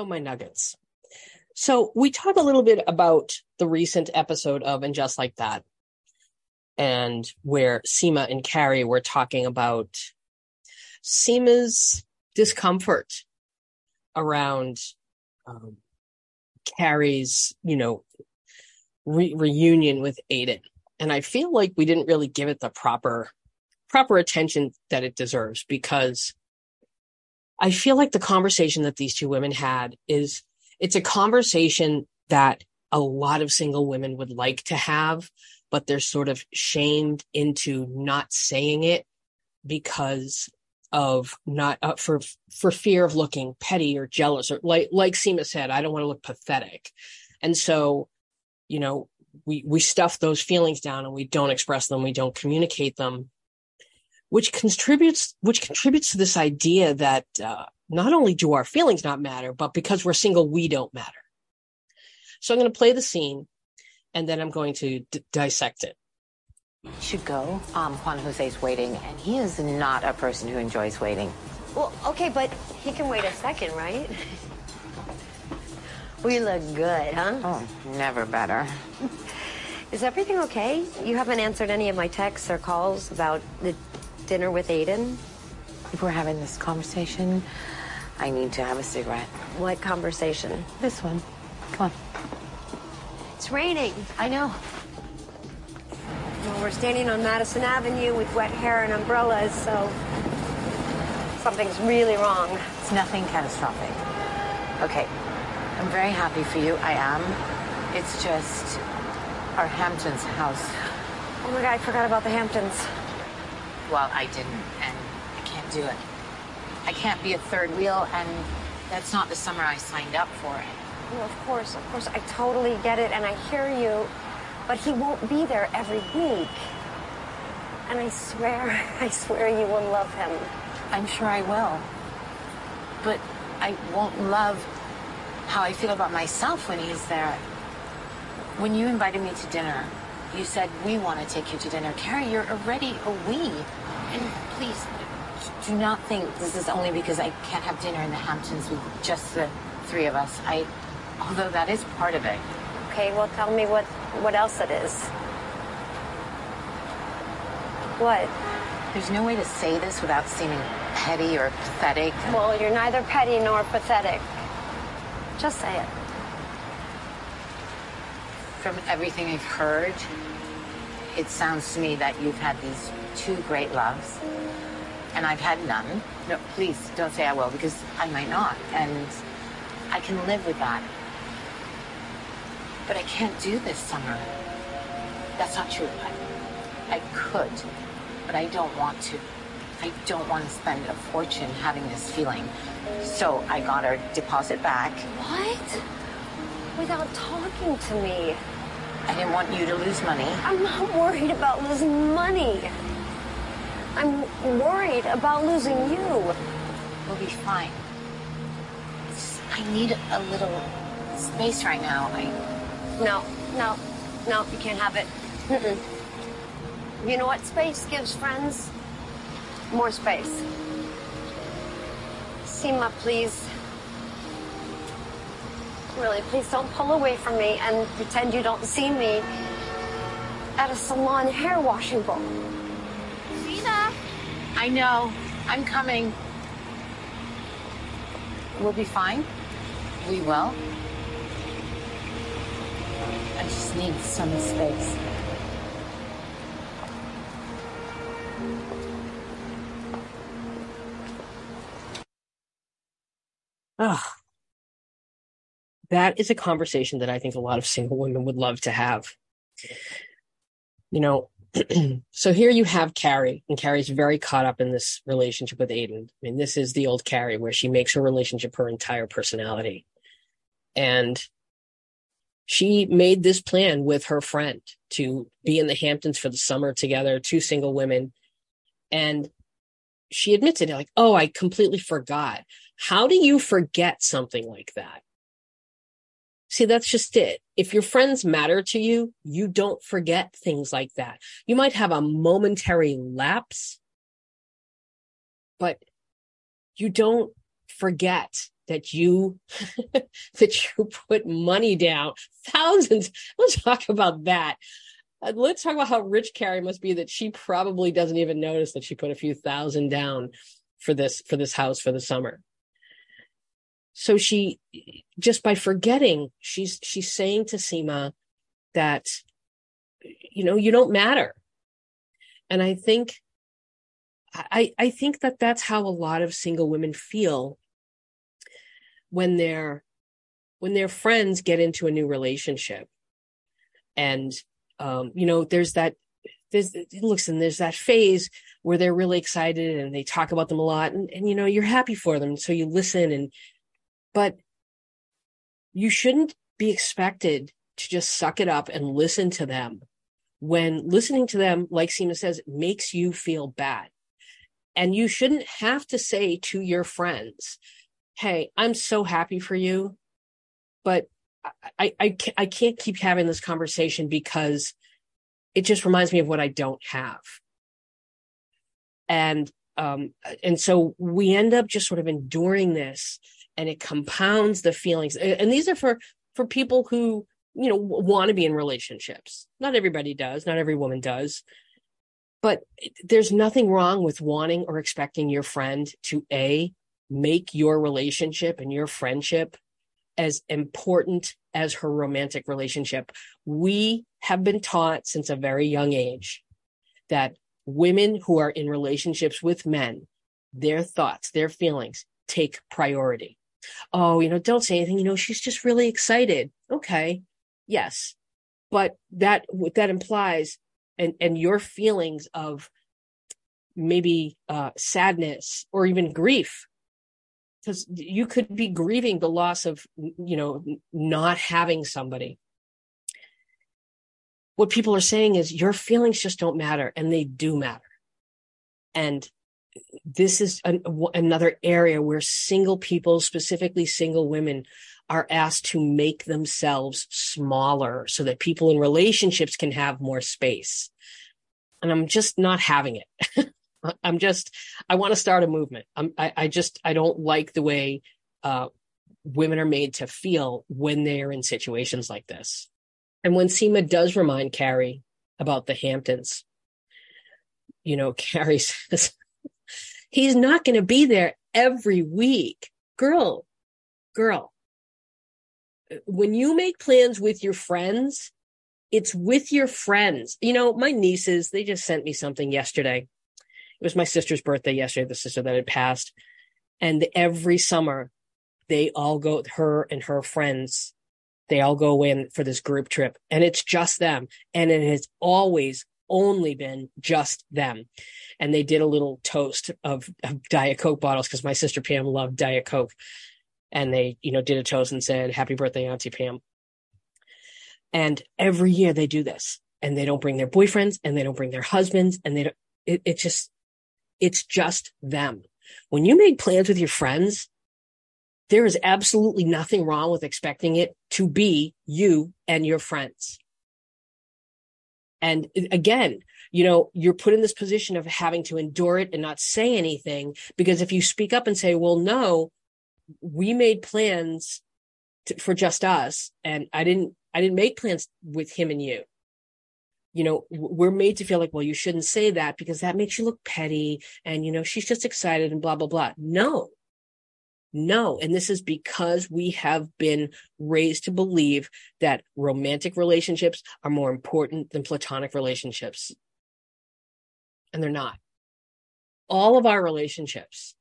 Hello, my nuggets. So we talked a little bit about the recent episode of And Just Like That, and where Seema and Carrie were talking about Seema's discomfort around um, Carrie's, you know, re- reunion with Aidan. And I feel like we didn't really give it the proper proper attention that it deserves because I feel like the conversation that these two women had is it's a conversation that a lot of single women would like to have, but they're sort of shamed into not saying it because of not uh, for for fear of looking petty or jealous or like like Seema said, I don't want to look pathetic. And so, you know, we we stuff those feelings down and we don't express them, we don't communicate them which contributes which contributes to this idea that uh, not only do our feelings not matter, but because we're single, we don't matter. So I'm going to play the scene, and then I'm going to d- dissect it. You should go. Um, Juan Jose's waiting, and he is not a person who enjoys waiting. Well, okay, but he can wait a second, right? we look good, huh? Oh, never better. Is everything okay? You haven't answered any of my texts or calls about the dinner with Aidan? If we're having this conversation, I need to have a cigarette. What conversation? This one. Come on. It's raining. I know. Well, we're standing on Madison Avenue with wet hair and umbrellas, so something's really wrong. It's nothing catastrophic. Okay. I'm very happy for you. I am. It's just our Hamptons house. Oh my god, I forgot about the Hamptons. Well, I didn't, and I can't do it. I can't be a third wheel, and that's not the summer I signed up for. Well, of course, of course, I totally get it, and I hear you, but he won't be there every week. And I swear, I swear you will love him. I'm sure I will. But I won't love how I feel about myself when he's there. When you invited me to dinner, you said we want to take you to dinner. Carrie, you're already a we. And please, do not think this is only because I can't have dinner in the Hamptons with just the three of us. I, although that is part of it. Okay, well, tell me what, what else it is. What? There's no way to say this without seeming petty or pathetic. Well, you're neither petty nor pathetic. Just say it. From everything I've heard, it sounds to me that you've had these two great loves, and I've had none. No, please don't say I will, because I might not, and I can live with that. But I can't do this summer. That's not true. I, I could, but I don't want to. I don't want to spend a fortune having this feeling. So I got our deposit back. What? Without talking to me. I didn't want you to lose money. I'm not worried about losing money. I'm worried about losing you. We'll be fine. I need a little space right now. I. No, no, no, you can't have it. Mm-mm. You know what space gives friends? More space. Seema, please. Really, please don't pull away from me and pretend you don't see me at a salon hair washing bowl. Gina! I know. I'm coming. We'll be fine. We will. I just need some space. Ugh. That is a conversation that I think a lot of single women would love to have. You know, so here you have Carrie, and Carrie's very caught up in this relationship with Aidan. I mean, this is the old Carrie where she makes her relationship her entire personality. And she made this plan with her friend to be in the Hamptons for the summer together, two single women. And she admits it, like, oh, I completely forgot. How do you forget something like that? See, that's just it. If your friends matter to you, you don't forget things like that. You might have a momentary lapse, but you don't forget that you that you put money down thousands let's talk about that uh, let's talk about how rich carrie must be that she probably doesn't even notice that she put a few thousand down for this for this house for the summer so she just by forgetting she's she's saying to Seema that you know you don't matter. And i think i i think that that's how a lot of single women feel when their when their friends get into a new relationship. And um you know there's that there's looks and there's that phase where they're really excited and they talk about them a lot. And, and you know you're happy for them. So you listen and but you shouldn't be expected to just suck it up and listen to them when listening to them like Seema says makes you feel bad and you shouldn't have to say to your friends hey, I'm so happy for you, but I, I, I can't keep having this conversation because it just reminds me of what I don't have. And, um, and so we end up just sort of enduring this and it compounds the feelings. And these are for, for people who, you know, want to be in relationships. Not everybody does. Not every woman does. But there's nothing wrong with wanting or expecting your friend to A, make your relationship and your friendship as important as her romantic relationship. We have been taught since a very young age that women who are in relationships with men, their thoughts, their feelings take priority. Oh, you know, don't say anything. You know, she's just really excited. Okay. Yes. But that, what that implies, and, and your feelings of maybe uh, sadness or even grief because you could be grieving the loss of you know not having somebody what people are saying is your feelings just don't matter and they do matter and this is an, another area where single people specifically single women are asked to make themselves smaller so that people in relationships can have more space and i'm just not having it I'm just, I want to start a movement. I'm, I, I just, I don't like the way uh, women are made to feel when they are in situations like this. And when Seema does remind Carrie about the Hamptons, you know, Carrie says, he's not going to be there every week. Girl, girl, when you make plans with your friends, it's with your friends. You know, my nieces, they just sent me something yesterday it was my sister's birthday yesterday, the sister that had passed. And every summer they all go, her and her friends, they all go away for this group trip and it's just them. And it has always only been just them. And they did a little toast of, of Diet Coke bottles because my sister Pam loved Diet Coke. And they, you know, did a toast and said, happy birthday, Auntie Pam. And every year they do this and they don't bring their boyfriends and they don't bring their husbands and they don't, it, it just, it's just them. When you make plans with your friends, there is absolutely nothing wrong with expecting it to be you and your friends. And again, you know, you're put in this position of having to endure it and not say anything because if you speak up and say, well, no, we made plans to, for just us and I didn't, I didn't make plans with him and you you know, we're made to feel like, well, you shouldn't say that because that makes you look petty. And, you know, she's just excited and blah, blah, blah. No, no. And this is because we have been raised to believe that romantic relationships are more important than platonic relationships. And they're not. All of our relationships,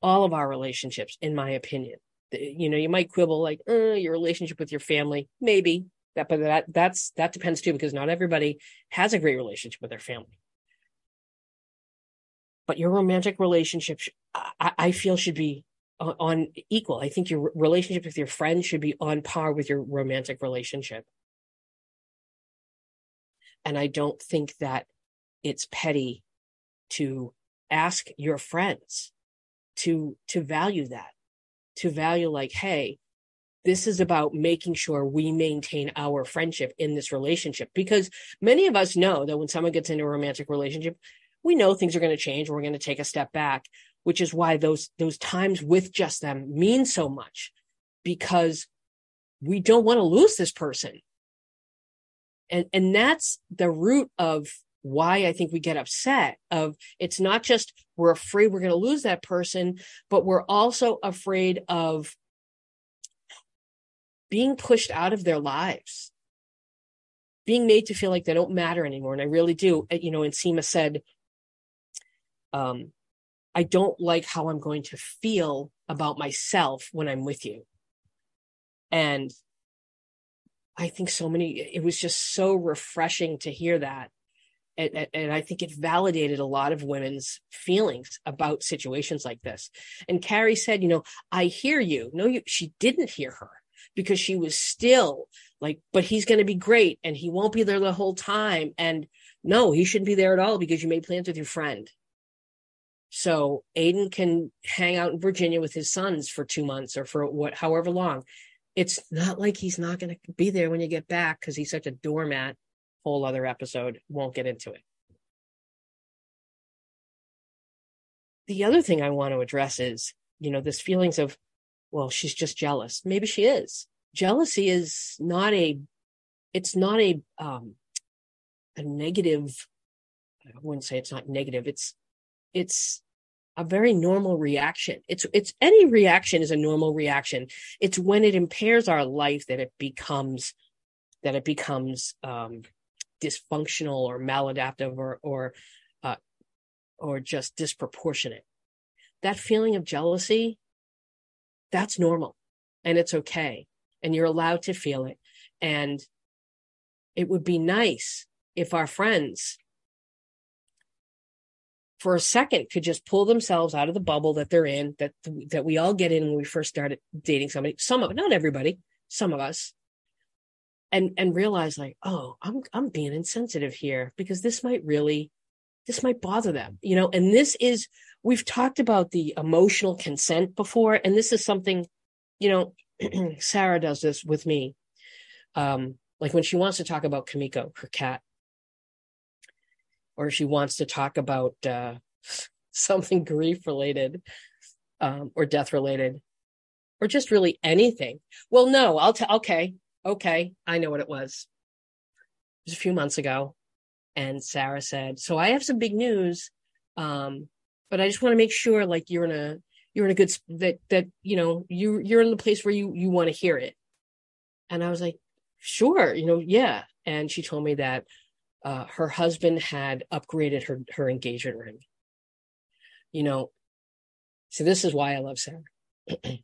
all of our relationships, in my opinion, you know, you might quibble like, uh, your relationship with your family, maybe, that but that that's that depends too because not everybody has a great relationship with their family but your romantic relationship I, I feel should be on, on equal. I think your relationship with your friends should be on par with your romantic relationship. And i don't think that it's petty to ask your friends to to value that to value like hey this is about making sure we maintain our friendship in this relationship. Because many of us know that when someone gets into a romantic relationship, we know things are going to change. We're going to take a step back. which is why those those times with just them mean so much because we don't want to lose this person and and that's the root of why I think we get upset of it's not just we're afraid we're going to lose that person, but we're also afraid of being pushed out of their lives, being made to feel like they don't matter anymore. And I really do. Uh, you know, and Seema said, um, I don't like how I'm going to feel about myself when I'm with you. And I think so many, it was just so refreshing to hear that. And, and, I think it validated a lot of women's feelings about situations like this. And Carrie said, you know, I hear you. No, you, she didn't hear her because she was still like, but he's going to be great and he won't be there the whole time. And no, he shouldn't be there at all because you made plans with your friend. So Aidan can hang out in Virginia with his sons for two months or for what, however long it's not like he's not going to be there when you get back because he's such a doormat. Whole other episode. Won't get into it. The other thing I want to address is, you know, this feelings of, well, she's just jealous. Maybe she is. Jealousy is not a, it's not a, um, a negative. I wouldn't say it's not negative. It's, it's a very normal reaction. It's it's any reaction is a normal reaction. It's when it impairs our life that it becomes that it becomes um, dysfunctional or maladaptive or or uh, or just disproportionate. That feeling of jealousy, that's normal, and it's okay, and you're allowed to feel it. And it would be nice if our friends for a second could just pull themselves out of the bubble that they're in that that we all get in when we first started dating somebody some of not everybody some of us and and realize like oh i'm i'm being insensitive here because this might really this might bother them you know? And this is we've talked about the emotional consent before and this is something you know sarah does this with me. Um like when she wants to talk about kamiko her cat or she wants to talk about uh, something grief related um, or death related or just really anything. Well, no, I'll tell. Okay, okay, I know what it was. It was a few months ago, and Sarah said, "So I have some big news, um, but I just want to make sure, like you're in a you're in a good that that you know you you're in the place where you you want to hear it." And I was like, "Sure, you know, yeah." And she told me that uh, her husband had upgraded her her engagement ring. You know, so this is why I love Sarah.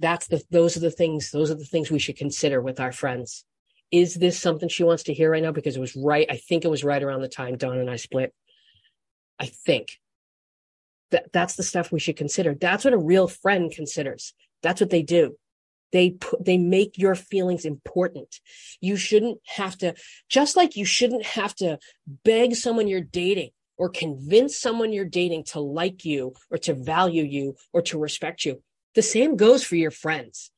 That's the those are the things those are the things we should consider with our friends. Is this something she wants to hear right now? Because it was right. I think it was right around the time Don and I split. I think that that's the stuff we should consider. That's what a real friend considers. That's what they do. They put, they make your feelings important. You shouldn't have to, just like you shouldn't have to beg someone you're dating or convince someone you're dating to like you or to value you or to respect you. The same goes for your friends.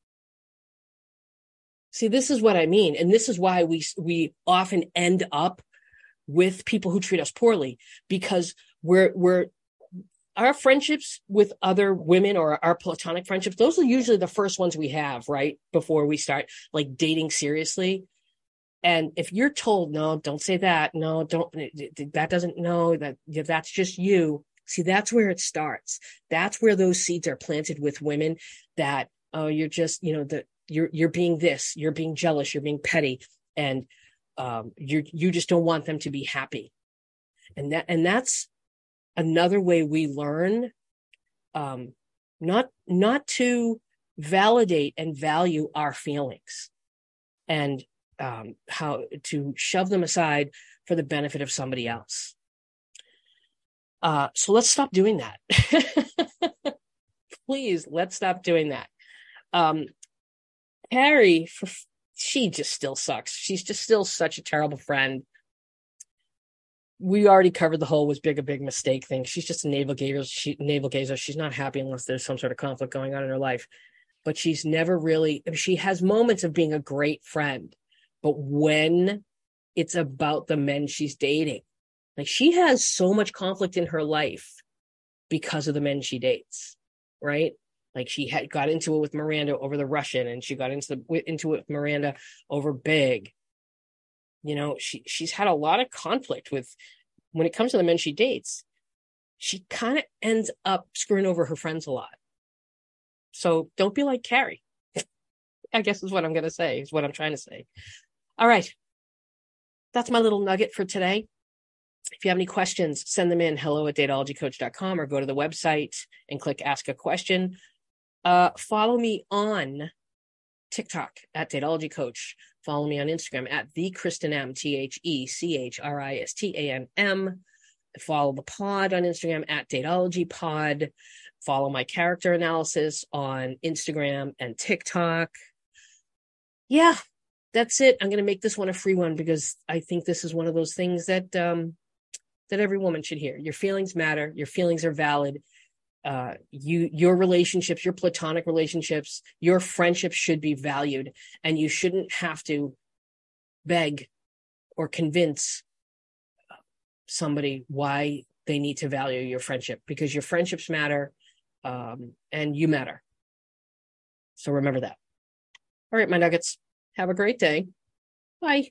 See, this is what I mean. And this is why we, we often end up with people who treat us poorly because we're, we're our friendships with other women or our platonic friendships, those are usually the first ones we have, right? Before we start like dating seriously. And if you're told, no, don't say that. No, don't, eh, eh, eh, that doesn't know that that's just you. See, that's where it starts. That's where those seeds are planted with women that, oh, you're just, you know, that you're, you're being this, you're being jealous, you're being petty and, um, you you just don't want them to be happy. And that, and that's, another way we learn um, not not to validate and value our feelings and um, how to shove them aside for the benefit of somebody else. Uh, so let's stop doing that. Please, let's stop doing that. Um, Carrie, for, she just still sucks. She's just still such a terrible friend we already covered the whole was big a big mistake thing. She's just a navel gazer. She navel gazer. She's not happy unless there's some sort of conflict going on in her life. But she's never really. She has moments of being a great friend, but when it's about the men she's dating, like she has so much conflict in her life because of the men she dates, right? Like she had got into it with Miranda over the Russian, and she got into the, into it with Miranda over Big. You know, she she's had a lot of conflict with when it comes to the men she dates. She kind of ends up screwing over her friends a lot. So don't be like Carrie. I guess is what I'm going to say. Is what I'm trying to say. All right, that's my little nugget for today. If you have any questions, send them in hello at dateologycoach.com or go to the website and click ask a question. Uh, follow me on TikTok at Dateology Coach. Follow me on Instagram at the Kristen M, T H E C H R I S T A N M. Follow the pod on Instagram at Dateology Pod. Follow my character analysis on Instagram and TikTok. Yeah, that's it. I'm going to make this one a free one because I think this is one of those things that um, that every woman should hear. Your feelings matter. Your feelings are valid uh, you your relationships your platonic relationships your friendships should be valued and you shouldn't have to beg or convince somebody why they need to value your friendship because your friendships matter um, and you matter. So remember that. All right my nuggets. Have a great day. Bye